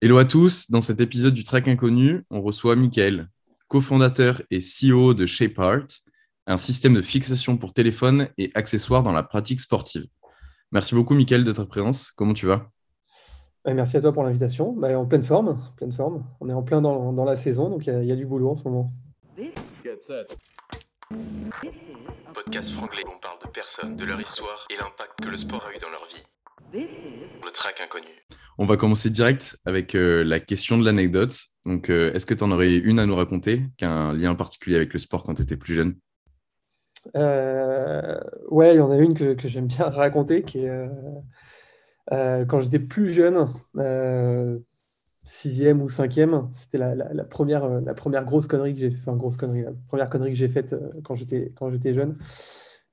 Hello à tous, dans cet épisode du Track Inconnu, on reçoit Michael, cofondateur et CEO de ShapeArt, un système de fixation pour téléphone et accessoires dans la pratique sportive. Merci beaucoup Michael de ta présence, comment tu vas? Merci à toi pour l'invitation, bah, en pleine forme, pleine forme. On est en plein dans, dans la saison, donc il y, y, a du boulot en ce moment. Podcast franglais, on parle de personnes, de leur histoire et l'impact que le sport a eu dans leur vie. Le track inconnu. On va commencer direct avec euh, la question de l'anecdote. Donc, euh, est-ce que tu en aurais une à nous raconter, qui a un lien particulier avec le sport quand tu étais plus jeune? Euh, Ouais, il y en a une que, que j'aime bien raconter, qui est euh, quand j'étais plus jeune, sixième ou cinquième, c'était la, la, la, première, la première grosse connerie que j'ai enfin grosse connerie, la première connerie que j'ai faite quand j'étais quand j'étais jeune.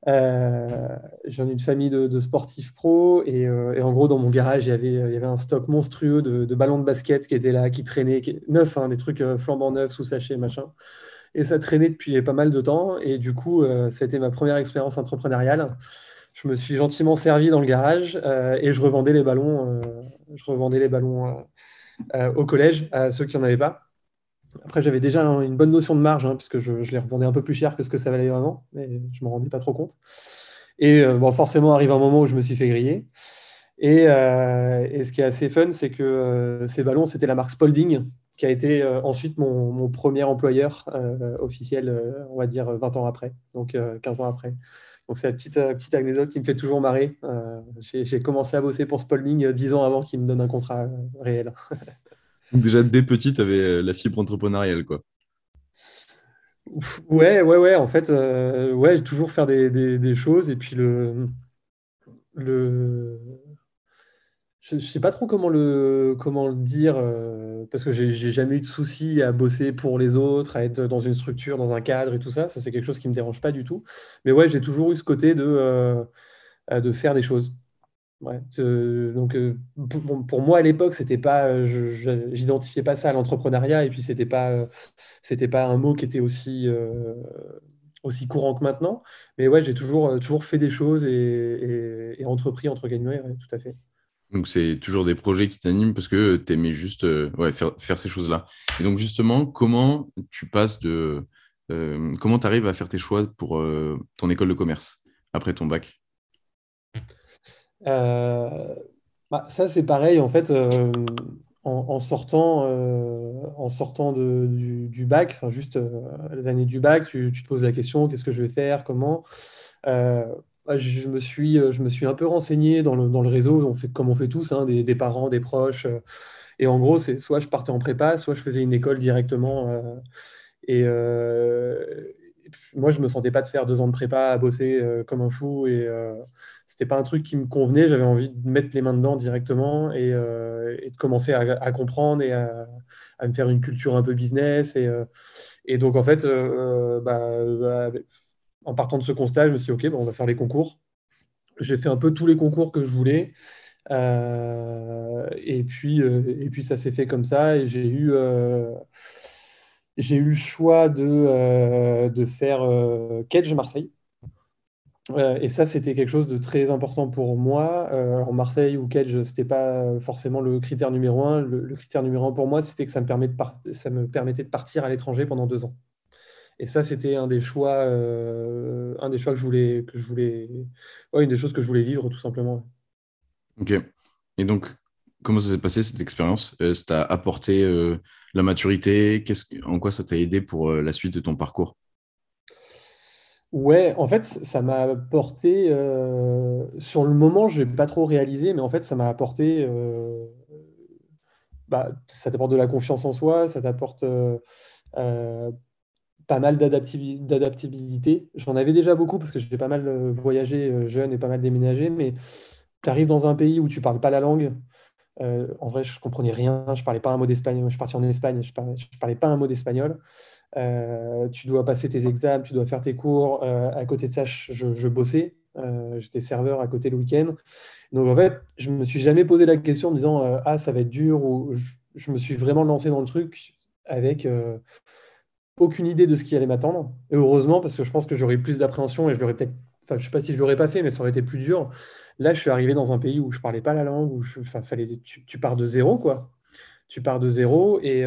Euh, J'en ai une famille de, sportifs pros et, euh, et, en gros dans mon garage il y avait, un stock monstrueux de, ballons de basket qui étaient là, qui traînaient, qui, neufs, hein, des trucs euh, flambant neufs sous sachet machin. Et ça traînait depuis pas mal de temps et du coup euh, ça a été ma première expérience entrepreneuriale. Je me suis gentiment servi dans le garage euh, et je revendais les ballons, je revendais les ballons au collège à ceux qui n'en avaient pas. Après, j'avais déjà une bonne notion de marge, hein, puisque je, les revendais un peu plus cher que ce que ça valait vraiment, mais je ne me rendais pas trop compte. Et euh, forcément, arrive un moment où je me suis fait griller. Et, euh, ce qui est assez fun, c'est que euh, ces ballons, c'était la marque Spalding, qui a été ensuite mon, premier employeur officiel, on va dire 20 ans après, donc 15 ans après. Donc c'est la petite, petite anecdote qui me fait toujours marrer. J'ai commencé à bosser pour Spalding 10 ans avant qu'il me donne un contrat réel. Déjà dès petit, tu avais la fibre entrepreneuriale, quoi. Ouais, ouais, ouais. En fait, euh, ouais, toujours faire des, choses. Et puis le, le, je, ne sais pas trop comment le, comment le dire euh, parce que j'ai jamais eu de souci à bosser pour les autres, à être dans une structure, dans un cadre et tout ça. Ça c'est quelque chose qui me dérange pas du tout. Mais ouais, j'ai toujours eu ce côté de euh, de faire des choses. Ouais, donc euh, pour, moi à l'époque, c'était pas, euh, j'identifiais pas ça à l'entrepreneuriat et puis c'était pas, euh, c'était pas un mot qui était aussi aussi courant que maintenant. Mais ouais, j'ai toujours toujours fait des choses et, entrepris entre guillemets, tout à fait. Donc c'est toujours des projets qui t'animent parce que tu aimais juste ouais, faire, faire ces choses-là. Et donc justement, comment tu passes de comment tu arrives à faire tes choix pour ton école de commerce après ton bac? Bah, ça, c'est pareil, en fait, euh, en, sortant, euh, en sortant de, du, bac, enfin, juste l'année du bac, tu, te poses la question, qu'est-ce que je vais faire, comment bah, je me, suis, je me suis un peu renseigné dans le, dans le réseau, on fait, comme on fait tous, hein, des, parents, des proches. et en gros, c'est soit je partais en prépa, soit je faisais une école directement. et, moi, je me sentais pas de faire deux ans de prépa à bosser euh, comme un fou euh, c'était pas un truc qui me convenait. J'avais envie de mettre les mains dedans directement et, euh, de commencer à, comprendre et à, me faire une culture un peu business. Et, euh, donc, en fait, euh, bah, bah, en partant de ce constat, je me suis dit, OK, bah, on va faire les concours. J'ai fait un peu tous les concours que je voulais. et, puis, et puis, ça s'est fait comme ça et j'ai eu j'ai eu le choix de, de faire euh, Kedge Marseille. Euh, et ça, c'était quelque chose de très important pour moi. en Marseille ou Kedge, ce n'était pas forcément le critère numéro un. Le, critère numéro un pour moi, c'était que ça me, permettait de partir à l'étranger pendant deux ans. Et ça, c'était un des choix, euh, un des choix que je voulais, que je voulais, une des choses que je voulais vivre tout simplement. Ok. Et donc, comment ça s'est passé cette expérience? Euh, Ça t'a apporté euh, la maturité? En quoi ça t'a aidé pour euh, la suite de ton parcours? Ouais, en fait, ça m'a apporté. Euh, sur le moment, je n'ai pas trop réalisé, mais en fait, ça m'a apporté. Euh, bah, ça t'apporte de la confiance en soi, ça t'apporte euh, pas mal d'adaptabilité. J'en avais déjà beaucoup parce que j'ai pas mal voyagé jeune et pas mal déménagé, mais tu arrives dans un pays où tu ne parles pas la langue. En vrai, je comprenais rien. Je parlais pas un mot d'espagnol. Je suis parti en Espagne. Je parlais, je parlais pas un mot d'espagnol. Euh, tu dois passer tes examens, tu dois faire tes cours. Euh, à côté de ça, je, bossais. Euh, j'étais serveur à côté le week-end. Donc en fait, je me suis jamais posé la question en me disant ah ça va être dur ou je, me suis vraiment lancé dans le truc avec aucune idée de ce qui allait m'attendre. Et heureusement parce que je pense que j'aurais plus d'appréhension et je l'aurais peut-être. Enfin, je sais pas si je l'aurais pas fait, mais ça aurait été plus dur. Là, je suis arrivé dans un pays où je parlais pas la langue, où enfin, fallait, tu, tu, pars de zéro, quoi. Tu pars de zéro. Et,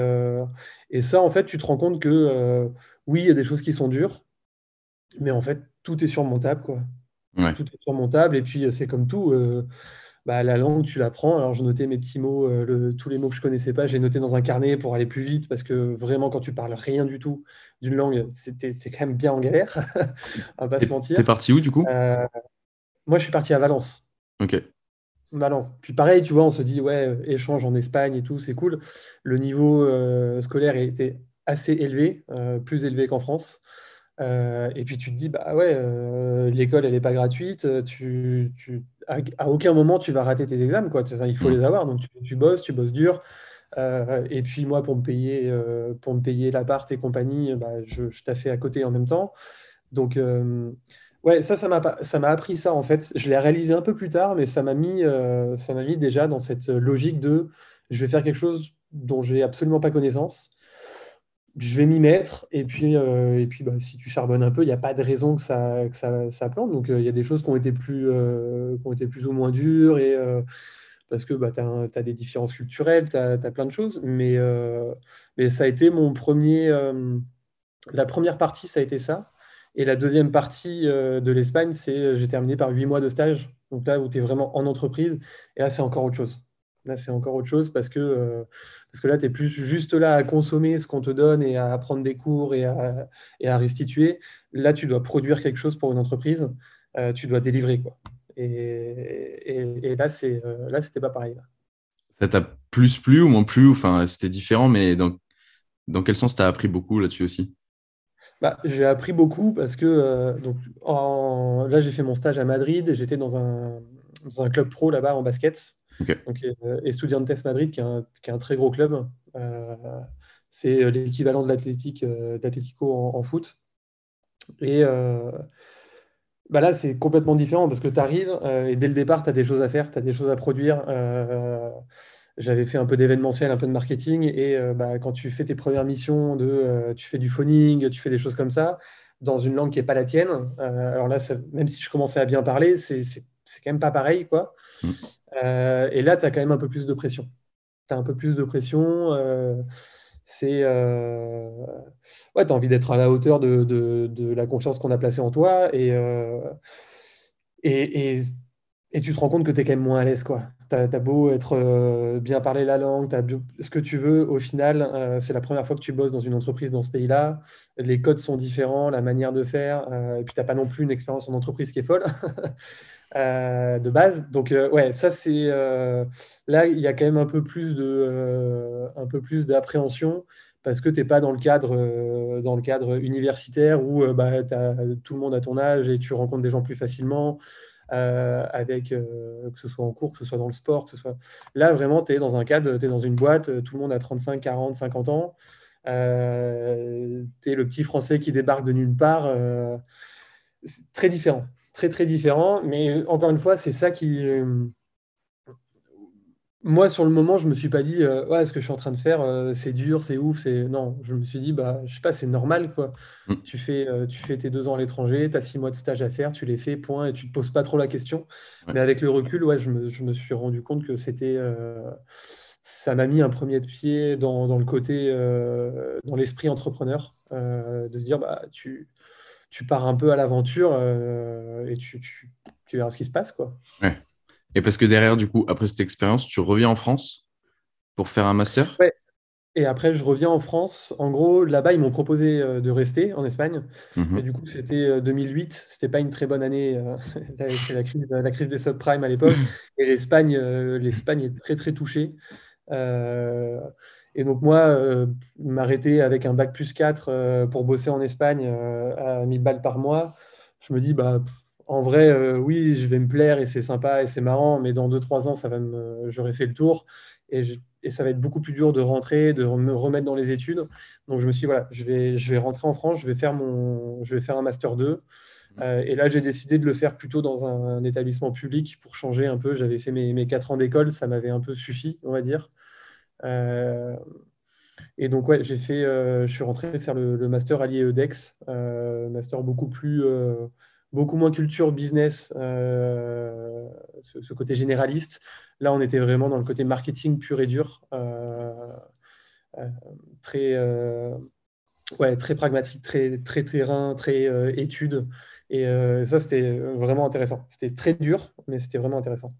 et, ça, en fait, tu te rends compte que oui, il y a des choses qui sont dures, mais en fait, tout est surmontable. Quoi. Tout est surmontable. Et puis, c'est comme tout. Bah, la langue, tu l'apprends. Alors, je notais mes petits mots, euh, tous les mots que je connaissais pas, je les notais dans un carnet pour aller plus vite parce que vraiment, quand tu parles rien du tout d'une langue, c'était quand même bien en galère. On va pas se mentir. T'es parti où du coup? Euh, Moi, je suis parti à Valence. Ok. Puis pareil, tu vois, on se dit, ouais, échange en Espagne et tout, c'est cool. Le niveau euh, scolaire était assez élevé, plus élevé qu'en France. Euh, et puis tu te dis, bah ouais, euh, l'école, elle n'est pas gratuite. Tu, tu, à, aucun moment, tu vas rater tes examens. Quoi. il faut les avoir. Donc tu, bosses, tu bosses dur. Euh, et puis moi, pour me payer, pour me payer l'appart et compagnie, bah, je, je taffais à côté en même temps. Donc ouais, ça, ça m'a, ça appris ça en fait. Je l'ai réalisé un peu plus tard, mais ça m'a mis, ça m'a mis déjà dans cette logique de je vais faire quelque chose dont j'ai absolument pas connaissance je vais m'y mettre. Et puis, euh, et puis bah, si tu charbonnes un peu, il n'y a pas de raison que ça, que ça, plante. Donc, euh, il y a des choses qui ont été plus, euh, plus ou moins dures. Et, parce que bah, tu as, des différences culturelles, tu as, plein de choses. Mais, mais ça a été mon premier. la première partie, ça a été ça. Et la deuxième partie de l'Espagne, c'est j'ai terminé par huit mois de stage. Donc là où tu es vraiment en entreprise. Et là, c'est encore autre chose. Là, c'est encore autre chose parce que, euh, que là, tu es plus juste là à consommer ce qu'on te donne et à prendre des cours et à, restituer. Là, tu dois produire quelque chose pour une entreprise. Euh, tu dois délivrer. Quoi. Et, là, c'est, euh, là, c'était pas pareil. Ça t'a plus plu ou moins plu? Enfin, c'était différent, mais dans, dans quel sens tu as appris beaucoup là-dessus aussi? Bah, j'ai appris beaucoup parce que donc, en... là, j'ai fait mon stage à Madrid. J'étais dans un, dans un club pro là-bas en basket. Donc, euh, Estudiantes Madrid, qui est, un, qui est, un, très gros club. Euh, c'est l'équivalent de l'Atlético euh, en, en, foot. Et bah là, c'est complètement différent parce que tu arrives et dès le départ, tu as des choses à faire, tu as des choses à produire. J'avais fait un peu d'événementiel, un peu de marketing. Et bah, quand tu fais tes premières missions, de, tu fais du phoning, tu fais des choses comme ça, dans une langue qui n'est pas la tienne. alors là, même si je commençais à bien parler, c'est quand même pas pareil. quoi. Mm. Euh, et là, tu as quand même un peu plus de pression. Tu as un peu plus de pression. Euh, c'est euh, ouais, tu as envie d'être à la hauteur de, de, la confiance qu'on a placée en toi et, et, et, tu te rends compte que tu es quand même moins à l'aise. Tu as, beau être bien parler la langue, as ce que tu veux, au final, c'est la première fois que tu bosses dans une entreprise dans ce pays-là. Les codes sont différents, la manière de faire, et puis tu n'as pas non plus une expérience en entreprise qui est folle. Euh, de base. Donc, euh, ouais, ça, c'est. Euh, là, il y a quand même un peu plus de, un peu plus d'appréhension parce que tu n'es pas dans le cadre, dans le cadre universitaire où bah, as tout le monde à ton âge et tu rencontres des gens plus facilement. Avec que ce soit en cours, que ce soit dans le sport, que ce soit là vraiment tu es dans un cadre, tu es dans une boîte, tout le monde a 35, 40, 50 ans, tu es le petit français qui débarque de nulle part, c'est très différent très très différent. Mais euh, encore une fois, c'est ça qui. Euh, moi, sur le moment, je me suis pas dit, euh, ouais, ce que je suis en train de faire, c'est dur, c'est ouf, c'est. Non, je me suis dit, bah, je sais pas, c'est normal, quoi. Mm. Tu, fais, tu fais tes deux ans à l'étranger, tu as six mois de stage à faire, tu les fais, point, et tu te poses pas trop la question. Mais avec le recul, ouais, je me, je me suis rendu compte que c'était. ça m'a mis un premier pied dans, dans le côté, dans l'esprit entrepreneur, de se dire, bah, tu tu pars un peu à l'aventure euh, et tu, tu, verras ce qui se passe. Quoi. Et parce que derrière, du coup, après cette expérience, tu reviens en France pour faire un master? Ouais. Et après, je reviens en France. En gros, là-bas, ils m'ont proposé euh, de rester en Espagne. Mhm. Et du coup, c'était 2008. Euh, c'était pas une très bonne année. C'est la crise, la crise des subprimes à l'époque. Et l'Espagne, l'Espagne est très, très touchée. Et donc, moi, euh, m'arrêter avec un bac plus 4 euh, pour bosser en Espagne euh, à 1000 balles par mois, je me dis, bah, en vrai, oui, je vais me plaire et c'est sympa et c'est marrant, mais dans 2-3 ans, ça va me, j'aurai fait le tour et, et, ça va être beaucoup plus dur de rentrer, de me remettre dans les études. Donc, je me suis dit, voilà, je vais, je vais rentrer en France, je vais faire, mon, je vais faire un Master 2. et là, j'ai décidé de le faire plutôt dans un, établissement public pour changer un peu. J'avais fait mes, mes 4 ans d'école, ça m'avait un peu suffi, on va dire. Euh, et donc, ouais, j'ai fait, euh, je suis rentré faire le, master allié EDEX, euh, master beaucoup plus, beaucoup moins culture business, ce, côté généraliste. Là, on était vraiment dans le côté marketing pur et dur. très, ouais, très pragmatique, très, très terrain, très étude. Et ça, c'était vraiment intéressant. C'était très dur, mais c'était vraiment intéressant.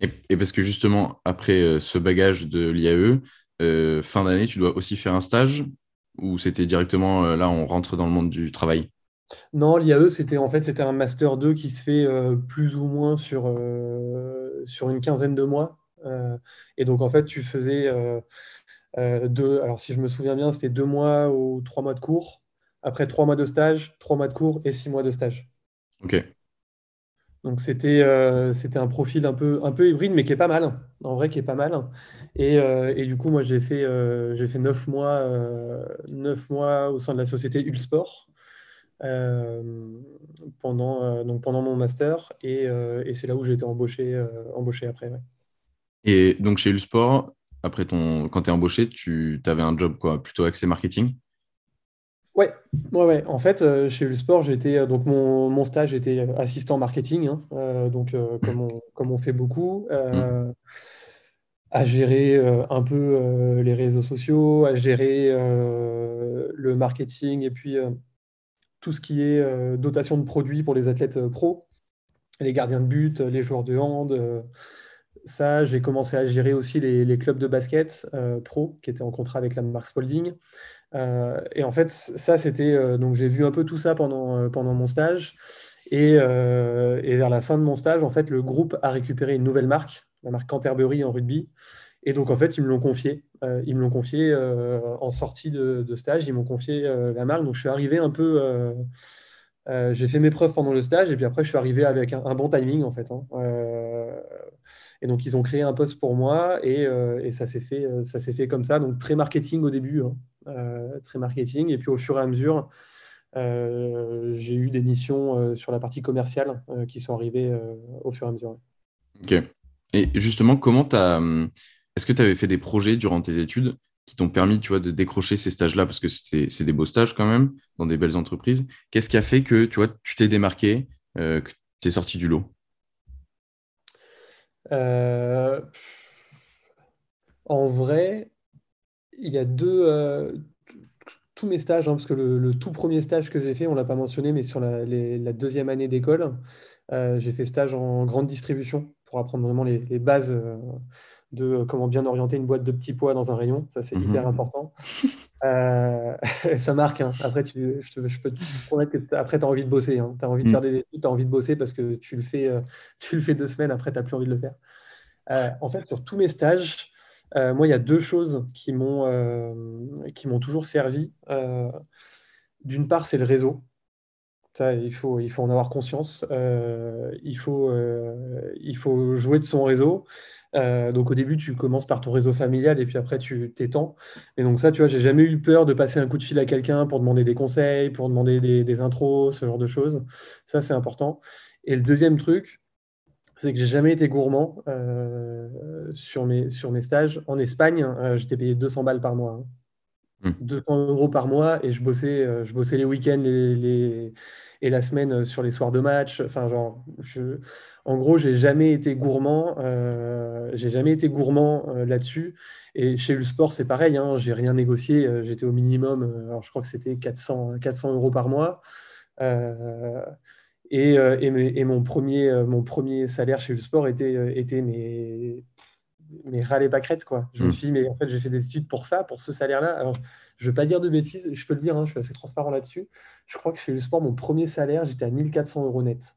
Et, parce que justement, après ce bagage de l'IAE, fin d'année, tu dois aussi faire un stage ou c'était directement là, on rentre dans le monde du travail? Non, l'IAE, c'était en fait c'était un master 2 qui se fait euh, plus ou moins sur, euh, sur une quinzaine de mois. Euh, et donc en fait, tu faisais deux, alors si je me souviens bien, c'était deux mois ou trois mois de cours. Après trois mois de stage, trois mois de cours et six mois de stage. Ok. Donc c'était c'était un profil un peu, un peu hybride, mais qui est pas mal, en vrai qui est pas mal. Et, et du coup, moi j'ai fait, j'ai fait neuf mois, neuf mois au sein de la société Ulsport. Euh, pendant, euh, donc pendant mon master et, euh, et c'est là où j'ai été embauché, embauché après. Et donc chez Ulsport, après ton, quand tu es embauché, tu avais un job quoi, plutôt axé marketing? Ouais, ouais, ouais. En fait, chez Ulsport, j'étais donc mon, mon, stage était assistant marketing, hein, donc comme, on, comme, on, fait beaucoup, mmh. à gérer un peu les réseaux sociaux, à gérer le marketing et puis tout ce qui est euh, dotation de produits pour les athlètes euh, pro, les gardiens de but, les joueurs de hand. Euh, ça, j'ai commencé à gérer aussi les, clubs de basket pro qui étaient en contrat avec la marque Spalding. et en fait, ça, c'était. donc, j'ai vu un peu tout ça pendant, pendant mon stage. Et, vers la fin de mon stage, en fait, le groupe a récupéré une nouvelle marque, la marque Canterbury en rugby. Et donc, en fait, ils me l'ont confié. Euh, ils me l'ont confié euh, en sortie de, stage. Ils m'ont confié euh, la marque. Donc, je suis arrivé un peu. j'ai fait mes preuves pendant le stage. Et puis après, je suis arrivé avec un, bon timing, en fait. Hein. et donc, ils ont créé un poste pour moi. Et, ça s'est fait, fait comme ça. Donc, très marketing au début. Hein. très marketing. Et puis, au fur et à mesure, j'ai eu des missions sur la partie commerciale qui sont arrivées au fur et à mesure. Ok. Et justement, comment tu as hum, est-ce que tu avais fait des projets durant tes études qui t'ont permis tu vois, de décrocher ces stages-là, parce que c'est des beaux stages quand même, dans des belles entreprises. Qu'est-ce qui a fait que tu vois, t'es démarqué, euh, que tu es sorti du lot? Euh, En vrai, il y a deux. Euh, tous mes stages, hein, parce que le, tout premier stage que j'ai fait, on ne l'a pas mentionné, mais sur la, deuxième année d'école, j'ai fait stage en grande distribution pour apprendre vraiment les bases de euh, comment bien orienter une boîte de petits pois dans un rayon. Ça, c'est hyper mhm. important. Euh, ça marque. Hein. Après, tu, je, peux te promettre que après, tu as envie de bosser. Hein. Tu as envie de mhm. faire des études, tu as envie de bosser parce que tu le fais, euh, tu le fais deux semaines, après, tu n'as plus envie de le faire. en fait, sur tous mes stages, moi, il y a deux choses qui m'ont toujours servi. D'une part, c'est le réseau. Ça, il, faut, il faut en avoir conscience. il, faut, il faut jouer de son réseau. Euh, donc au début, tu commences par ton réseau familial et puis après, tu t'étends. Et donc ça, tu vois, j'ai jamais eu peur de passer un coup de fil à quelqu'un pour demander des conseils, pour demander des, intros, ce genre de choses. Ça, c'est important. Et le deuxième truc, c'est que j'ai jamais été gourmand euh, sur, mes, sur mes stages. En Espagne, euh, j'étais payé 200 balles par mois. 200 hein. mmh. euros par mois et je bossais, je bossais les week-ends les, et la semaine sur les soirs de match. Enfin, genre, en gros, j'ai jamais été gourmand. Euh, j'ai jamais été gourmand euh, là-dessus. Et chez le sport, c'est pareil. Hein, j'ai rien négocié. Euh, j'étais au minimum. je crois que c'était 400, 400 euros par mois. Et, et, mon, premier, mon premier salaire chez le sport était, était mes, mes râles pâquerettes. Quoi. Je me mmh. suis dit, mais en fait, j'ai fait des études pour ça, pour ce salaire-là. Alors, je ne veux pas dire de bêtises, je peux le dire, hein, je suis assez transparent là-dessus. Je crois que chez le sport, mon premier salaire, j'étais à 1400 euros net.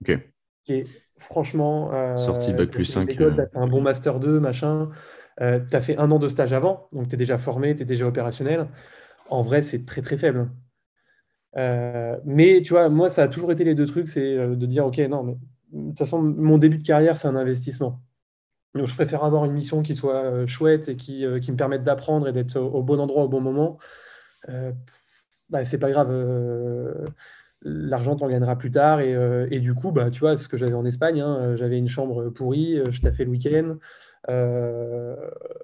Ok. Qui est franchement. Euh, Sorti bac plus 5. Tu as fait un bon master 2, machin. Euh, tu as fait un an de stage avant, donc tu es déjà formé, tu es déjà opérationnel. En vrai, c'est très très faible. Euh, mais tu vois, moi, ça a toujours été les deux trucs c'est de dire, OK, non, mais de toute façon, mon début de carrière, c'est un investissement. Donc, je préfère avoir une mission qui soit chouette et qui, qui me permette d'apprendre et d'être au, bon endroit au bon moment. bah, c'est pas grave l'argent t'en gagneras plus tard. Et, euh, et, du coup, bah, tu vois, ce que j'avais en Espagne, hein, euh, j'avais une chambre pourrie, euh, je taffais le week-end.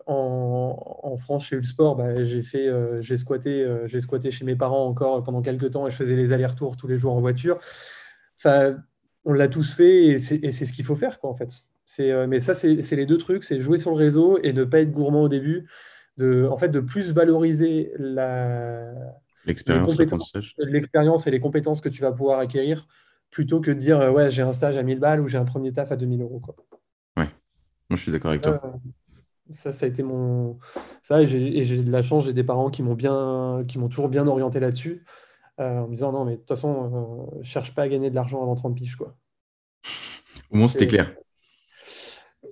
en, France, chez Ulsport, bah, j'ai fait, j'ai squatté, j'ai chez mes parents encore pendant quelques temps et je faisais les allers-retours tous les jours en voiture. Enfin, on l'a tous fait et c'est ce qu'il faut faire, quoi, en fait. Mais ça, c'est les deux trucs, c'est jouer sur le réseau et ne pas être gourmand au début de, en fait, de plus valoriser l'expérience et les compétences que tu vas pouvoir acquérir plutôt que de dire ouais j'ai un stage à 1000 balles ou j'ai un premier taf à 2000 euros quoi. Ouais, moi je suis d'accord avec toi. ça, ça a été mon ça et j'ai de la chance, j'ai des parents qui m'ont bien, qui m'ont toujours bien orienté là-dessus euh, en me disant non mais de toute façon euh, cherche pas à gagner de l'argent avant 30 piges quoi. Au moins c'était clair.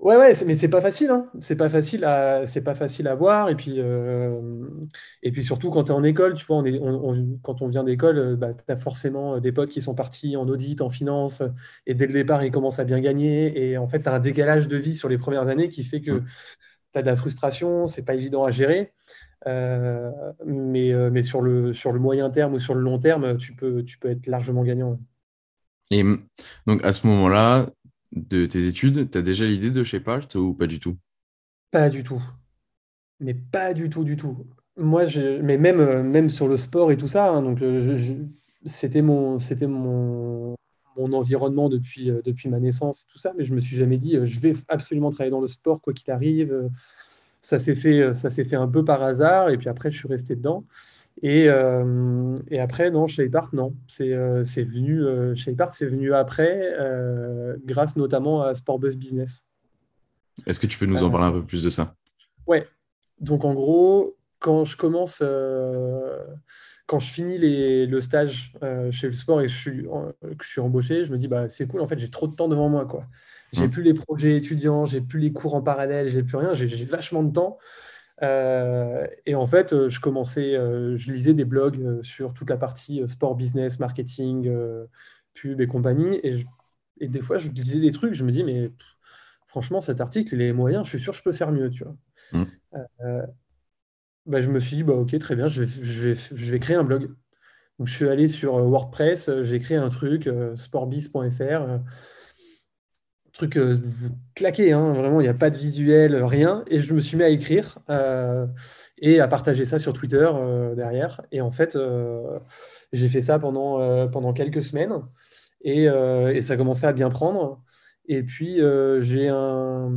Ouais, ouais, mais c'est pas facile, hein. C'est pas facile à, c'est pas facile à voir. Et puis, euh, et puis surtout quand tu es en école, tu vois, on est, quand on vient d'école, euh, bah, tu as forcément des potes qui sont partis en audit, en finance, et dès le départ, ils commencent à bien gagner. Et en fait, tu as un décalage de vie sur les premières années qui fait que mmh. tu as de la frustration, c'est pas évident à gérer. Euh, mais, mais sur, le, sur le moyen terme ou sur le long terme, tu peux, tu peux être largement gagnant. Et donc à ce moment-là, de tes études, tu as déjà l'idée de chez Part ou pas du tout? Pas du tout. Mais pas du tout, du tout. Moi, je, mais même, euh, même sur le sport et tout ça, hein, donc euh, c'était mon, c'était mon, mon environnement depuis, euh, depuis ma naissance et tout ça, mais je me suis jamais dit, je vais absolument travailler dans le sport quoi qu'il arrive. Ça s'est fait, ça s'est fait un peu par hasard, et puis après, je suis resté dedans. Et, euh, et, après, non, Part, non. C'est euh, venu, euh, c'est venu après, euh, grâce notamment à Sportbus Business. Est-ce que tu peux nous en parler un peu plus de ça? Ouais. Donc, en gros, quand je commence, quand je finis les, le stage chez le sport et que je suis, que je suis embauché, je me dis, bah, c'est cool, en fait, j'ai trop de temps devant moi, quoi. J'ai mmh. plus les projets étudiants, j'ai plus les cours en parallèle, j'ai plus rien, j'ai vachement de temps. Euh, et en fait, euh, je commençais, euh, je lisais des blogs sur toute la partie sport, business, marketing, pub et compagnie. Et, et, des fois, je lisais des trucs, je me dis, mais franchement, cet article, il est moyen, je suis sûr que je peux faire mieux, tu vois. Mmh. bah, je me suis dit, bah, ok, très bien, je vais, je vais, je vais créer un blog. Donc, je suis allé sur WordPress, j'ai créé un truc, sportbiz.fr truc euh, claqué, hein, vraiment, il n'y a pas de visuel, rien. Et je me suis mis à écrire euh, et à partager ça sur Twitter euh, derrière. Et en fait, j'ai fait ça pendant, pendant quelques semaines et, et, ça commençait à bien prendre. Et puis, j'ai un,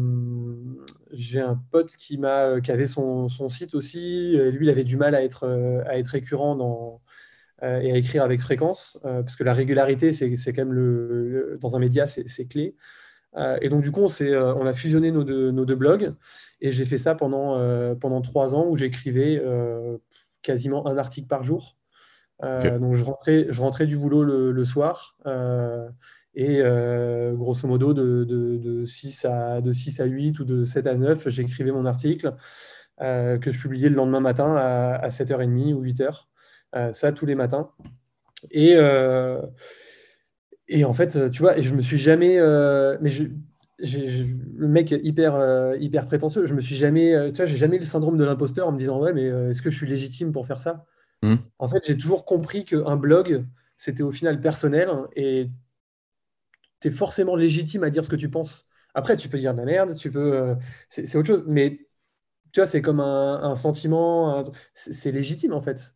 un pote qui, m'a, qui avait son, son, site aussi. Lui, il avait du mal à être, à être récurrent dans, et à écrire avec fréquence, parce que la régularité, c'est, quand même le, dans un média, c'est clé. Euh, et donc, du coup, on, euh, on a fusionné nos deux, nos deux blogs. Et j'ai fait ça pendant, euh, pendant trois ans où j'écrivais quasiment un article par jour. Donc, je rentrais, je rentrais du boulot le, soir. et grosso modo, de, de, 6 à, de 6 à 8 ou de 7 à 9, j'écrivais mon article que je publiais le lendemain matin à, à 7h30 ou 8h. ça, tous les matins. Et, et en fait, euh, tu vois, et je me suis jamais. Euh, mais je, le mec hyper, euh, hyper prétentieux, je me suis jamais. tu vois, j'ai jamais eu le syndrome de l'imposteur en me disant Ouais, mais est-ce que je suis légitime pour faire ça? Hmm. En fait, j'ai toujours compris qu'un blog, c'était au final personnel et tu es forcément légitime à dire ce que tu penses. Après, tu peux dire de la merde, tu peux. c'est autre chose. Mais tu vois, c'est comme un, un sentiment. C'est légitime en fait.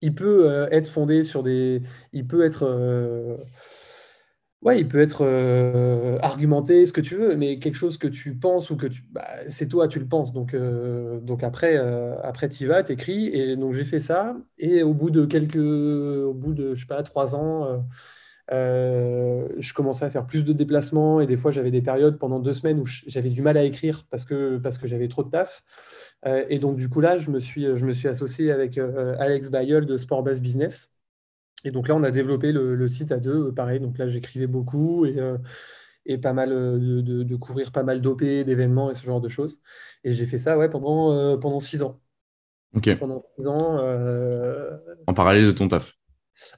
Il peut être fondé sur des. Il peut être Ouais, il peut être euh, argumenté, ce que tu veux, mais quelque chose que tu penses ou que tu. Bah, c'est toi, tu le penses. Donc, euh, après, euh, après tu y vas, tu écris. Et donc, j'ai fait ça. Et au bout de quelques. Au bout de, je sais pas, trois ans, je commençais à faire plus de déplacements. Et des fois, j'avais des périodes pendant deux semaines où j'avais du mal à écrire parce que, parce que j'avais trop de taf. et donc, du coup, là, je me suis, je associé avec Alex Bayol de Sportbus Business. Et donc là, on a développé le, site à deux, euh, pareil. Donc là, j'écrivais beaucoup et, euh, et, pas mal euh, de, de, courir pas mal d'OP, d'événements et ce genre de choses. Et j'ai fait ça ouais, pendant, pendant six ans. Pendant six ans. En parallèle de ton taf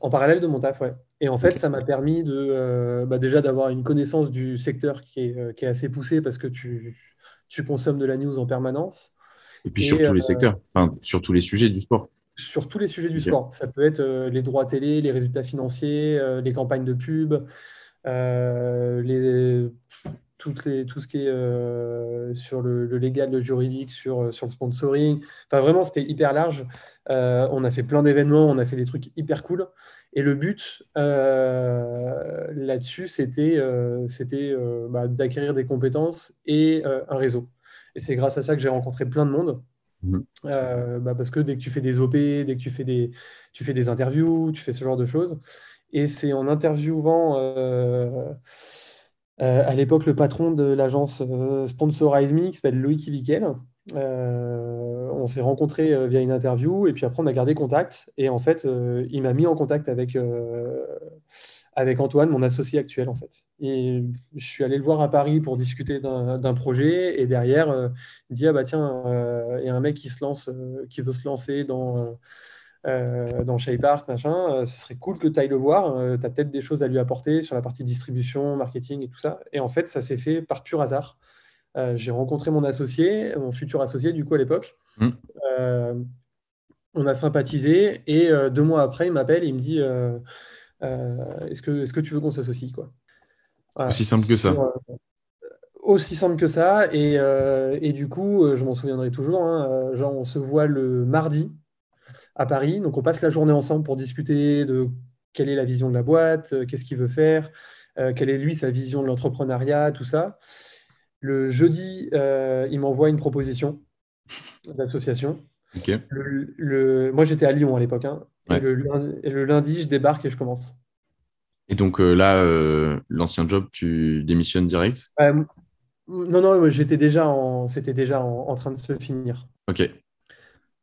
En parallèle de mon taf, ouais. Et en fait, ça m'a permis de, bah déjà d'avoir une connaissance du secteur qui est, qui est, assez poussée parce que tu, tu consommes de la news en permanence. Et puis sur tous les secteurs, enfin sur tous les sujets du sport sur tous les sujets du sport. Ça peut être euh, les droits télé, les résultats financiers, euh, les campagnes de pub, euh, les, toutes les, tout ce qui est sur le, légal, le juridique, sur, sur le sponsoring. Enfin, vraiment, c'était hyper large. on a fait plein d'événements, on a fait des trucs hyper cool. Et le but là-dessus, c'était c'était bah, d'acquérir des compétences et un réseau. Et c'est grâce à ça que j'ai rencontré plein de monde. Mhm. Bah, parce que dès que tu fais des OP, dès que tu fais des, tu fais des interviews, tu fais ce genre de choses. Et c'est en interviewant à l'époque le patron de l'agence Sponsorize Me, qui s'appelle Loïc Ivickel, euh, on s'est rencontrés euh, via une interview et puis après on a gardé contact. Et en fait, euh, il m'a mis en contact avec, avec Antoine, mon associé actuel en fait. Et je suis allé le voir à Paris pour discuter d'un projet et derrière, il me dit ah bah tiens, il y a un mec qui se lance, qui veut se lancer dans dans Shape Art, machin, ce serait cool que tu ailles le voir. tu as peut-être des choses à lui apporter sur la partie distribution, marketing et tout ça. Et en fait, ça s'est fait par pur hasard. Euh, j'ai rencontré mon associé, mon futur associé du coup à l'époque. Euh, on a sympathisé et euh, deux mois après, il m'appelle et il me dit Est-ce que, est que tu veux qu'on s'associe quoi? Aussi simple que ça. aussi simple que ça. Et, et du coup, je m'en souviendrai toujours. Hein, genre, on se voit le mardi à Paris. Donc, on passe la journée ensemble pour discuter de quelle est la vision de la boîte, qu'est-ce qu'il veut faire, quelle est lui sa vision de l'entrepreneuriat, tout ça. Le jeudi, euh, il m'envoie une proposition d'association. Le, moi, j'étais à Lyon à l'époque. Hein. Et, le lundi, je débarque et je commence. Et donc euh, là, euh, l'ancien job, tu démissionnes direct? Non, non, j'étais déjà en, c'était déjà en, train de se finir. Ok.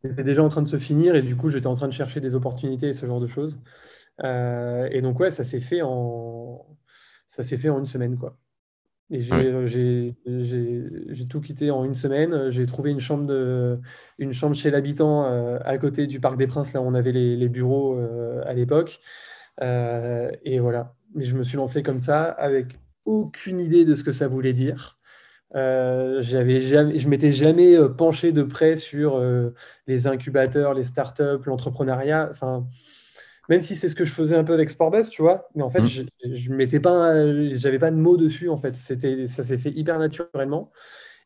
C'était déjà en train de se finir et du coup, j'étais en train de chercher des opportunités et ce genre de choses. et donc ouais, ça s'est fait en, ça s'est fait en une semaine quoi. Et euh, j'ai tout quitté en une semaine. J'ai trouvé une chambre, de, une chambre chez l'habitant euh, à côté du Parc des Princes, là où on avait les, bureaux euh, à l'époque. et voilà. Mais je me suis lancé comme ça, avec aucune idée de ce que ça voulait dire. Euh, jamais, je m'étais jamais penché de près sur les incubateurs, les startups, l'entrepreneuriat. Enfin, même si c'est ce que je faisais un peu avec Sportbus, tu vois. Mais en fait, mm. je, je mettais pas, j'avais pas de mots dessus. En fait, c'était, ça s'est fait hyper naturellement.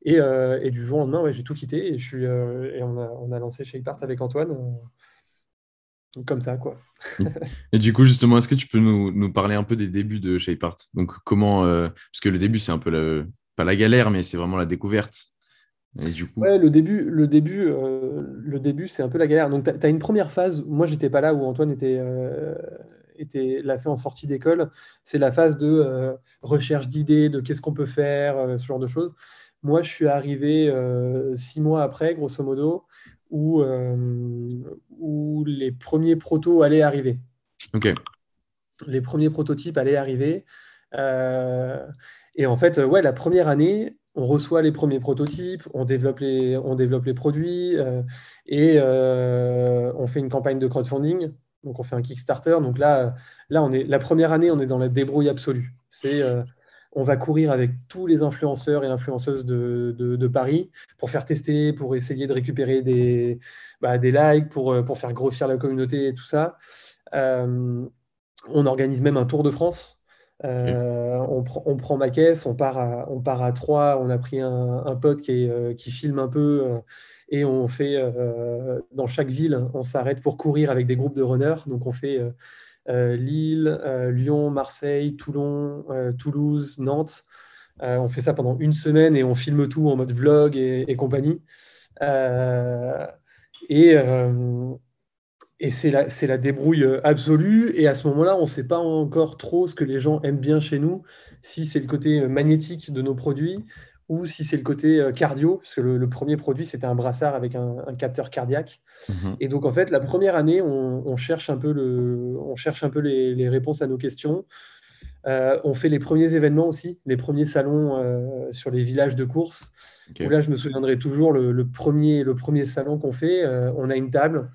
Et, euh, et, du jour au lendemain, ouais, j'ai tout quitté et je suis, euh, et on a, on a lancé Shakepart avec Antoine. Euh, comme ça, quoi. et du coup, justement, est-ce que tu peux nous, nous, parler un peu des débuts de Shakepart Donc, comment, parce que le début, c'est un peu pas la galère, mais c'est vraiment la découverte. Et du coup... Ouais, le début, le début, euh, le début c'est un peu la galère. Donc, tu as, une première phase, moi, j'étais pas là où Antoine était, euh, était, l'a fait en sortie d'école. C'est la phase de euh, recherche d'idées, de qu'est-ce qu'on peut faire, ce genre de choses. Moi, je suis arrivé six mois après, grosso modo, où, où les premiers protos allaient arriver. Ok. Les premiers prototypes allaient arriver. et en fait, ouais, la première année, on reçoit les premiers prototypes, on développe les, on développe les produits euh, et euh, on fait une campagne de crowdfunding. Donc on fait un Kickstarter. Donc là, là on est, la première année, on est dans la débrouille absolue. C'est euh, on va courir avec tous les influenceurs et influenceuses de, Paris pour faire tester, pour essayer de récupérer des, bah, des likes, pour, pour faire grossir la communauté et tout ça. on organise même un tour de France euh, on, prend ma caisse, on part à, on part à trois, on a pris un, pote qui, euh, qui, filme un peu euh, et on fait dans chaque ville, on s'arrête pour courir avec des groupes de runners. Donc on fait Lille, Lyon, Marseille, Toulon, Toulouse, Nantes. on fait ça pendant une semaine et on filme tout en mode vlog et, compagnie. Et c'est la, la, débrouille euh, absolue. Et à ce moment-là, on ne sait pas encore trop ce que les gens aiment bien chez nous, si c'est le côté euh, magnétique de nos produits ou si c'est le côté euh, cardio, parce que le, premier produit, c'était un brassard avec un, capteur cardiaque. Mhm. Et donc, en fait, la première année, on, cherche un peu, le, on cherche un peu les, réponses à nos questions. on fait les premiers événements aussi, les premiers salons sur les villages de course. là, je me souviendrai toujours, le, premier, le premier salon qu'on fait, on a une table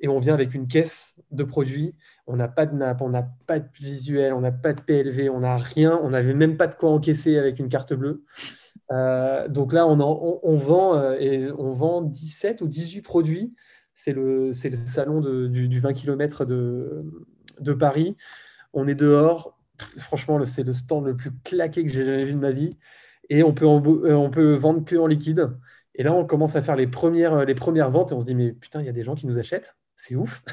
et on vient avec une caisse de produits. On n'a pas de map, on n'a pas de visuel, on n'a pas de PLV, on n'a rien. On n'avait même pas de quoi encaisser avec une carte bleue. Euh, donc là, on, vend, euh, et on vend 17 ou 18 produits. C'est le, salon du, 20 km de, Paris. On est dehors. Franchement, c'est le stand le plus claqué que j'ai jamais vu de ma vie. Et on peut, euh, peut vendre que en liquide. Et là, on commence à faire les premières ventes et on se dit, mais putain, il y a des gens qui nous achètent c'est ouf.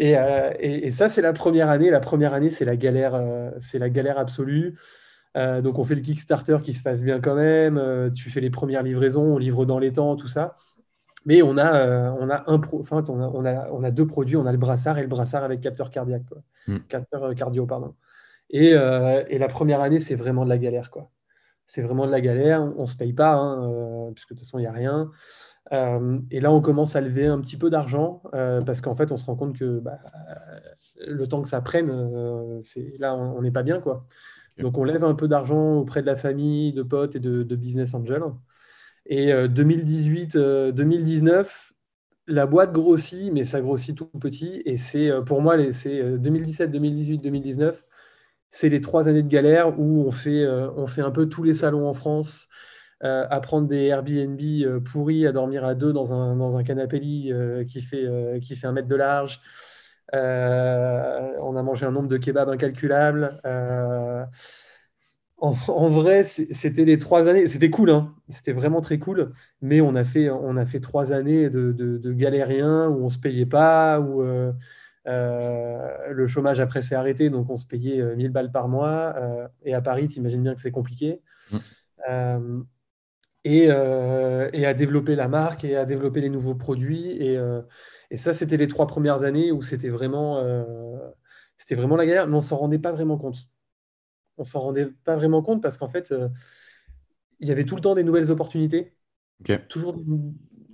Euh, et, et, ça, c'est la première année. La première année, c'est la galère, euh, c'est la galère absolue. Euh, donc, on fait le Kickstarter qui se passe bien quand même. tu fais les premières livraisons, on livre dans les temps, tout ça. Mais on a, on a un enfin, on a, on a, deux produits, on a le brassard et le brassard avec capteur cardiaque, hmm. capteur cardio, pardon. Et, et, la première année, c'est vraiment de la galère, quoi. C'est vraiment de la galère. On ne se paye pas, hein, puisque de toute façon, il n'y a rien. Euh, et là, on commence à lever un petit peu d'argent euh, parce qu'en fait, on se rend compte que bah, le temps que ça prenne, euh, là, on n'est pas bien. quoi. Donc, on lève un peu d'argent auprès de la famille, de potes et de, business angels. Et 2018-2019, la boîte grossit, mais ça grossit tout petit. Et c'est pour moi, c'est 2017, 2018, 2019, c'est les trois années de galère où on fait, on fait un peu tous les salons en France. Euh, à prendre des Airbnb euh, pourris, à dormir à deux dans un, dans un canapé lit euh, qui, fait, qui fait un mètre de large. on a mangé un nombre de kebabs incalculable. En, vrai, c'était les trois années. C'était cool, hein. c'était vraiment très cool. Mais on a fait, on a fait trois années de, de, galériens où on ne se payait pas, où le chômage après s'est arrêté, donc on se payait 1000 balles par mois. et à Paris, tu imagines bien que c'est compliqué. Mmh et, euh, et, à développer la marque et à développer les nouveaux produits. Et, euh, et ça, c'était les trois premières années où c'était vraiment, euh, c'était vraiment la galère, mais on ne s'en rendait pas vraiment compte. On s'en rendait pas vraiment compte parce qu'en fait, il y avait tout le temps des nouvelles opportunités. Toujours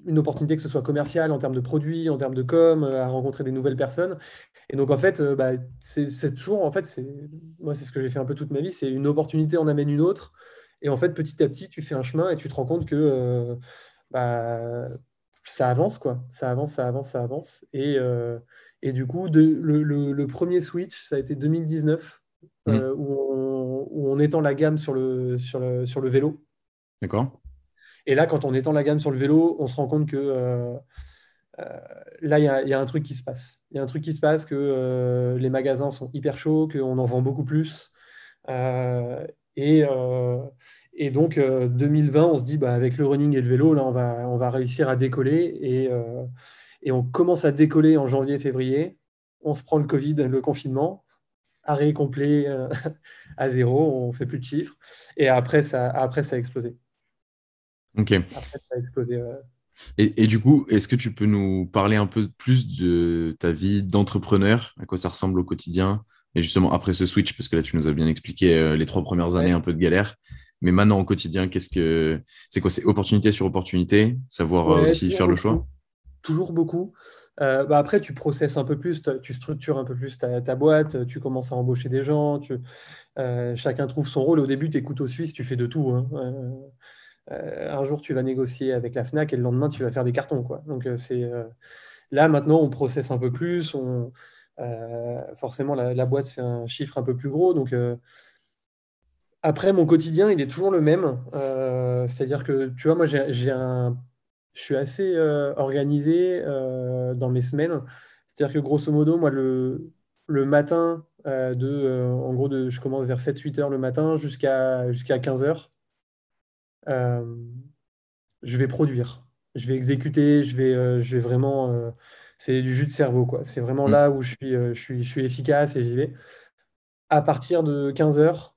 une, opportunité que ce soit commerciale, en termes de produits, en termes de com, à rencontrer des nouvelles personnes. Et donc, en fait, bah, c'est toujours, en fait, moi, c'est ce que j'ai fait un peu toute ma vie, c'est une opportunité en amène une autre. Et en fait, petit à petit, tu fais un chemin et tu te rends compte que euh, bah, ça avance, quoi. Ça avance, ça avance, ça avance. Et, euh, et du coup, de, le, premier switch, ça a été 2019, mmh. euh, où, on, étend la gamme sur le, sur le, sur le vélo. D'accord. Et là, quand on étend la gamme sur le vélo, on se rend compte que là, il y, y, a un truc qui se passe. Il y a un truc qui se passe, que les magasins sont hyper chauds, qu'on en vend beaucoup plus. Euh, et donc, 2020, euh, on se dit, bah, avec le running et le vélo, là, on va, on va réussir à décoller. Et, euh, et on commence à décoller en janvier-février. On se prend le Covid, le confinement, arrêt complet à zéro, on fait plus de chiffres. Et après, ça, après, ça a explosé. Ok. Après, ça a explosé. Et, et, du coup, est-ce que tu peux nous parler un peu plus de ta vie d'entrepreneur, à quoi ça ressemble au quotidien? Et justement, après ce switch, parce que là, tu nous as bien expliqué euh, les trois premières années, un peu de galère. Mais maintenant, au quotidien, qu'est-ce que c'est quoi? C'est opportunité sur opportunité, savoir euh, aussi faire le choix? Toujours beaucoup. Euh, bah après, tu processes un peu plus, tu structures un peu plus ta, boîte, tu commences à embaucher des gens, tu, chacun trouve son rôle. Au début, tu es couteau suisse, tu fais de tout. Hein. un jour, tu vas négocier avec la FNAC et le lendemain, tu vas faire des cartons. Quoi. Donc, c'est là, maintenant, on processe un peu plus. On, forcément, la, boîte fait un chiffre un peu plus gros. Donc, euh, après, mon quotidien, il est toujours le même. Euh, c'est-à-dire que, tu vois, moi, un, je suis assez organisé dans mes semaines. C'est-à-dire que, grosso modo, moi, le, le matin, de, en gros, de, je commence vers 7-8 heures le matin jusqu'à jusqu'à 15 heures. je vais produire. Je vais exécuter, je vais, je vais vraiment c'est du jus de cerveau. quoi. C'est vraiment mm. là où je suis, euh, je, suis, je suis efficace et j'y vais. À partir de 15 heures,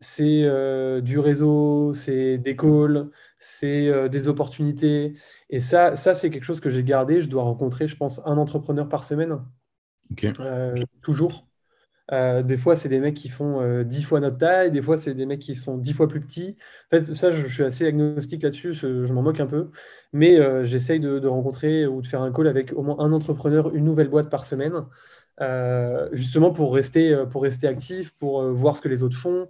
c'est euh, du réseau, c'est des calls, c'est euh, des opportunités. Et ça, ça c'est quelque chose que j'ai gardé. Je dois rencontrer, je pense, un entrepreneur par semaine. toujours. Euh, des fois, c'est des mecs qui font euh, dix 10 fois notre taille, des fois, c'est des mecs qui sont 10 fois plus petits. En fait, ça, je, suis assez agnostique là-dessus, je, m'en moque un peu. Mais euh, j'essaye de, rencontrer ou de faire un call avec au moins un entrepreneur, une nouvelle boîte par semaine, justement pour rester, pour rester actif, pour voir ce que les autres font,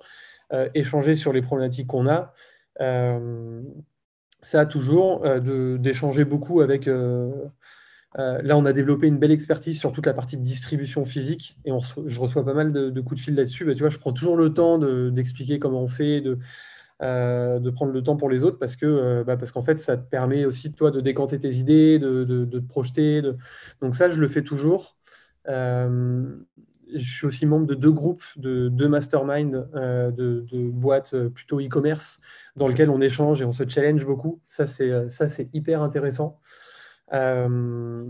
échanger sur les problématiques qu'on a. ça, toujours, d'échanger beaucoup avec euh, là, on a développé une belle expertise sur toute la partie de distribution physique et je reçois pas mal de, coups de fil là-dessus. Bah, tu vois, je prends toujours le temps d'expliquer comment on fait, euh, de, prendre le temps pour les autres parce que euh, bah, parce qu'en fait, ça te permet aussi toi de décanter tes idées, de, te projeter. Donc ça, je le fais toujours. je suis aussi membre de deux groupes, de deux masterminds de, boîtes plutôt e-commerce dans lesquels on échange et on se challenge beaucoup. Ça, c'est hyper intéressant. Euh,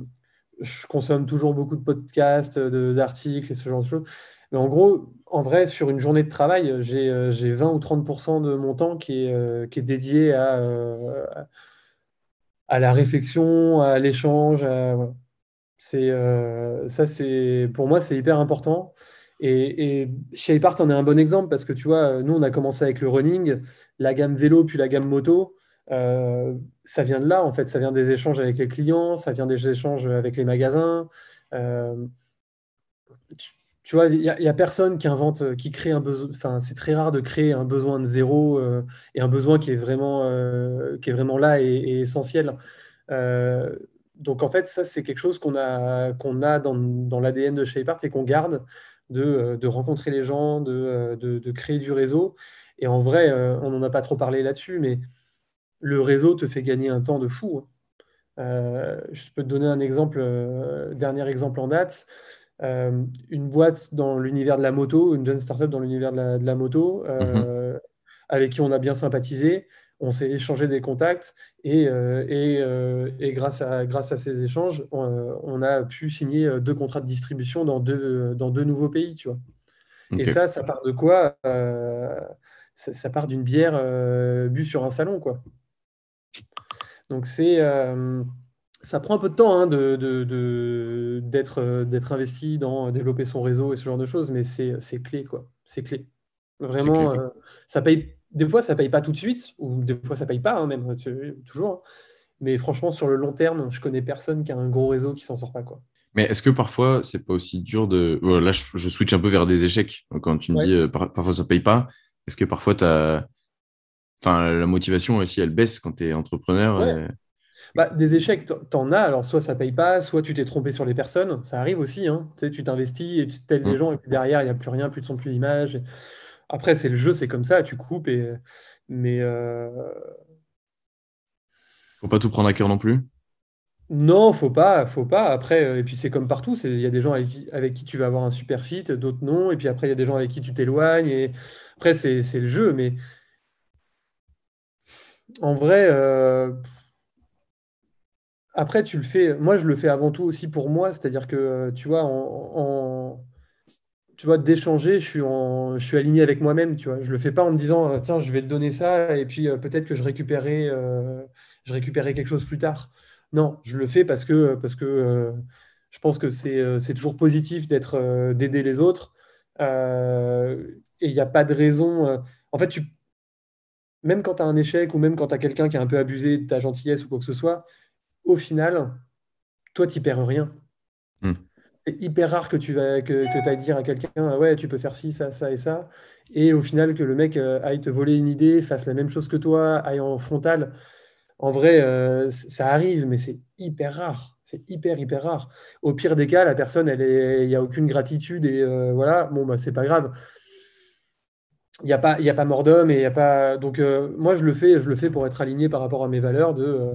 je consomme toujours beaucoup de podcasts, d'articles et ce genre de choses. Mais en gros, en vrai, sur une journée de travail, j'ai 20 euh, ou 30% de mon temps qui est, euh, qui est dédié à, à la réflexion, à l'échange. C'est ça, pour moi, c'est hyper important. Et, chez Apart, on est un bon exemple parce que tu vois, nous, on a commencé avec le running, la gamme vélo, puis la gamme moto. Euh, ça vient de là, en fait. Ça vient des échanges avec les clients, ça vient des échanges avec les magasins. Euh, tu, vois, il n'y a, personne qui invente, qui crée un besoin. Enfin, c'est très rare de créer un besoin de zéro euh, et un besoin qui est vraiment, qui est vraiment là et, essentiel. donc, en fait, ça, c'est quelque chose qu'on a, qu'on a dans, l'ADN de Shapeart et qu'on garde de, de, rencontrer les gens, de, de, de, créer du réseau. Et en vrai, on n'en a pas trop parlé là-dessus, mais le réseau te fait gagner un temps de fou. Hein. Euh, je peux te donner un exemple, euh, dernier exemple en date. Euh, une boîte dans l'univers de la moto, une jeune startup dans l'univers de, la, moto, mhm. avec qui on a bien sympathisé. On s'est échangé des contacts et, et, grâce, à, grâce à ces échanges, on, a pu signer deux contrats de distribution dans deux, dans deux nouveaux pays. Tu vois. Et ça, ça part de quoi ça, ça, part d'une bière bu sur un salon. quoi. Donc c'est euh, ça prend un peu de temps hein, de, euh, d'être investi dans développer son réseau et ce genre de choses, mais c'est, clé, quoi. C'est clé. Vraiment, euh, ça paye. Des fois, ça paye pas tout de suite, ou des fois, ça paye pas, hein, même toujours. Hein. Mais franchement, sur le long terme, je connais personne qui a un gros réseau qui s'en sort pas, quoi. Mais est-ce que parfois, c'est pas aussi dur de. là, je, switch un peu vers des échecs. Quand tu me dis parfois ça paye pas, est-ce que parfois tu as Enfin, la motivation aussi, elle baisse quand tu es entrepreneur. Bah, des échecs, tu en as. Alors, soit ça paye pas, soit tu t'es trompé sur les personnes. Ça arrive aussi. Hein. Tu sais, tu t'investis et tu telles des mm. gens, et puis derrière, il n'y a plus rien, plus de son, plus d'image. Après, c'est le jeu, c'est comme ça, tu coupes. Et... Mais. Euh... Faut pas tout prendre à cœur non plus? Non, faut pas, faut pas. Après, euh, et puis c'est comme partout, il y a des gens avec qui, tu vas avoir un super fit, d'autres non, et puis après il y a des gens avec qui tu t'éloignes. Et après c'est le jeu, mais en vrai, euh, après, tu le fais. Moi, je le fais avant tout aussi pour moi. C'est-à-dire que, euh, tu vois, d'échanger, je suis, aligné avec moi-même. Tu vois, le fais pas en me disant, euh, tiens, je vais te donner ça, et puis peut-être que je récupérerai, quelque chose plus tard. Non, je le fais parce que, parce que je pense que c'est toujours positif d'aider les autres. et il n'y a pas de raison. en fait, tu même quand tu as un échec ou même quand tu as quelqu'un qui a un peu abusé de ta gentillesse ou quoi que ce soit, au final, toi, tu perds rien. Hmm. C'est hyper rare que tu vas que, que ailles dire à quelqu'un ah ouais tu peux faire ci ça ça et ça. Et au final que le mec euh, aille te voler une idée fasse la même chose que toi aille en frontal. En vrai euh, ça arrive mais c'est hyper rare. C'est hyper hyper rare. Au pire des cas la personne elle il n'y a aucune gratitude et euh, voilà bon bah c'est pas grave il n'y a pas, il a pas mort d'homme et il y a pas. Donc euh, moi je le fais, je le fais pour être aligné par rapport à mes valeurs. De, euh,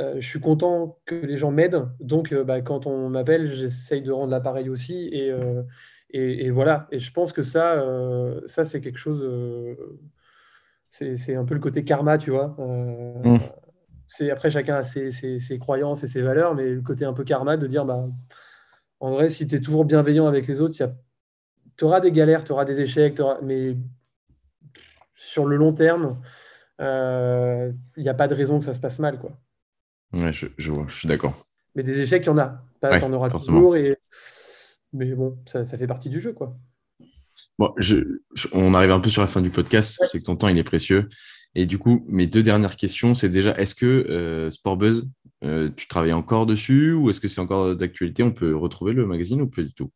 euh, je suis content que les gens m'aident, donc bah, quand on m'appelle, j'essaye de rendre l'appareil aussi et, et, voilà. Et je pense que ça, ça c'est quelque chose. c'est un peu le côté karma, tu vois. Mmh. C'est après chacun a ses, ses, croyances et ses valeurs, mais le côté un peu karma de dire bah en vrai si tu es toujours bienveillant avec les autres, tu auras des galères, tu auras des échecs, mais sur le long terme, il euh, n'y a pas de raison que ça se passe mal. Quoi. Ouais, je, vois, je suis d'accord. Mais des échecs, il y en a. Tu en auras toujours. Et... Mais bon, ça, fait partie du jeu. quoi. Bon, on arrive un peu sur la fin du podcast. Je sais que ton temps, il est précieux. Et du coup, mes deux dernières questions, c'est déjà, est-ce que euh, Sportbuzz, euh, tu travailles encore dessus ou est-ce que c'est encore d'actualité? On peut retrouver le magazine ou pas du tout?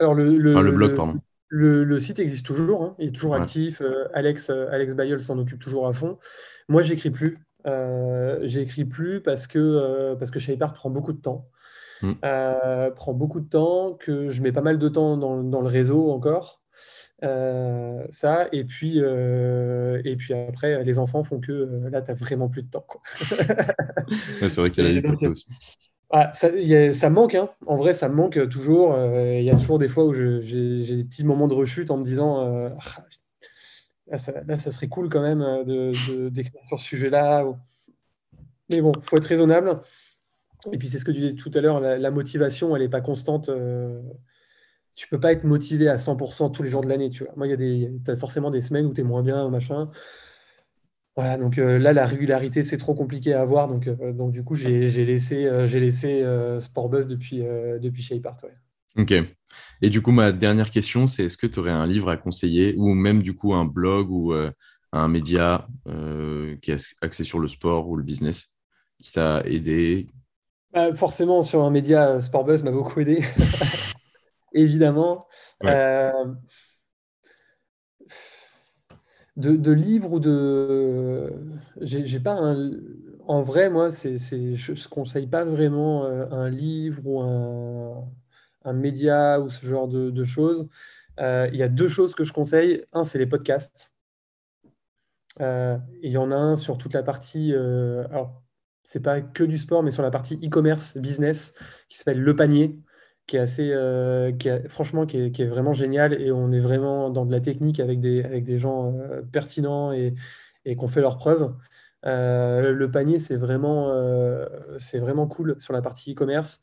Alors, le, le blog, pardon. Le, site existe toujours, hein. il est toujours actif. Euh, Alex, euh, Alex Bayeul s'en occupe toujours à fond. Moi, j'écris plus. Euh, j'écris plus parce que, parce que prend beaucoup de temps. Mm. prend beaucoup de temps, que je mets pas mal de temps dans, le réseau encore. ça, et puis, et puis après, les enfants font que là, tu n'as vraiment plus de temps. c'est vrai qu'il y a la aussi. Ah, ça, manque, hein. en vrai, ça manque toujours. Euh, il y a toujours des fois où j'ai des petits moments de rechute en me disant euh, ah, là, ça, serait cool quand même euh, d'écrire sur ce sujet-là. Mais bon, il faut être raisonnable. Et puis, c'est ce que tu disais tout à l'heure, la, motivation, elle n'est pas constante. tu peux pas être motivé à 100% tous les jours de l'année. Moi, il y a as forcément des semaines où tu es moins bien, machin. Voilà, donc là, la régularité, c'est trop compliqué à avoir. Donc, donc du coup, j'ai laissé, j'ai laissé Sportbuzz depuis, depuis Shapeart. Ouais. Ok. Et du coup, ma dernière question, c'est est-ce que tu aurais un livre à conseiller ou même du coup un blog ou un média qui est axé sur le sport ou le business qui t'a aidé? Bah, Forcément, sur un média, Sportbuzz m'a beaucoup aidé. Évidemment de, livres ou de. J'ai pas un. En vrai, moi, je ne conseille pas vraiment euh, un livre ou un, média ou ce genre de, choses. Euh, il y a deux choses que je conseille. Un, c'est les podcasts. Euh, il y en a un sur toute la partie. alors, c'est pas que du sport, mais sur la partie e-commerce, business, qui s'appelle Le Panier qui est assez, euh, qui franchement, qui est, vraiment génial. Et on est vraiment dans de la technique avec des, avec des gens euh, pertinents et, et qui ont fait leurs preuves. Euh, le panier, c'est vraiment, c'est vraiment cool sur la partie e-commerce.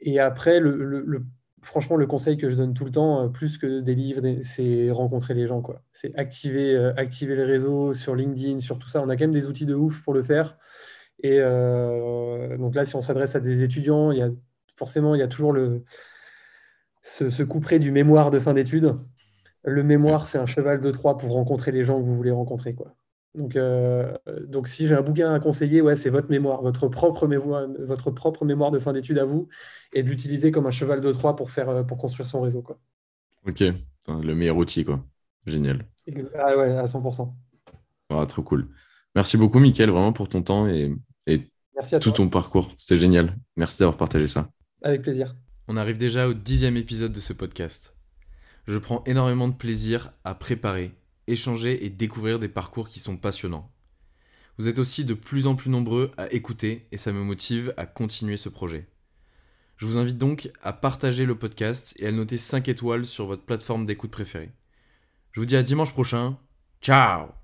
Et après, le, franchement, le conseil que je donne tout le temps, plus que des livres, c'est rencontrer les gens. C'est activer, activer les réseaux sur LinkedIn, sur tout ça. On a quand même des outils de ouf pour le faire. Et donc là, si on s'adresse à des étudiants, il y a forcément, il y a toujours le, ce, ce coup près du mémoire de fin d'études. Le mémoire, c'est un cheval de Troie pour rencontrer les gens que vous voulez rencontrer. Quoi. Donc, euh, donc si j'ai un bouquin à conseiller, ouais, c'est votre mémoire, votre propre mémoire, votre propre mémoire de fin d'études à vous, et de l'utiliser comme un cheval de Troie pour, faire, pour construire son réseau. Quoi. Ok, le meilleur outil. Quoi. Génial. Ah ouais, à 100%. Ah, trop cool. Merci beaucoup, Mickaël, vraiment pour ton temps et, et tout ton parcours. C'était génial. Merci d'avoir partagé ça. Avec plaisir. On arrive déjà au dixième épisode de ce podcast. Je prends énormément de plaisir à préparer, échanger et découvrir des parcours qui sont passionnants. Vous êtes aussi de plus en plus nombreux à écouter et ça me motive à continuer ce projet. Je vous invite donc à partager le podcast et à noter 5 étoiles sur votre plateforme d'écoute préférée. Je vous dis à dimanche prochain. Ciao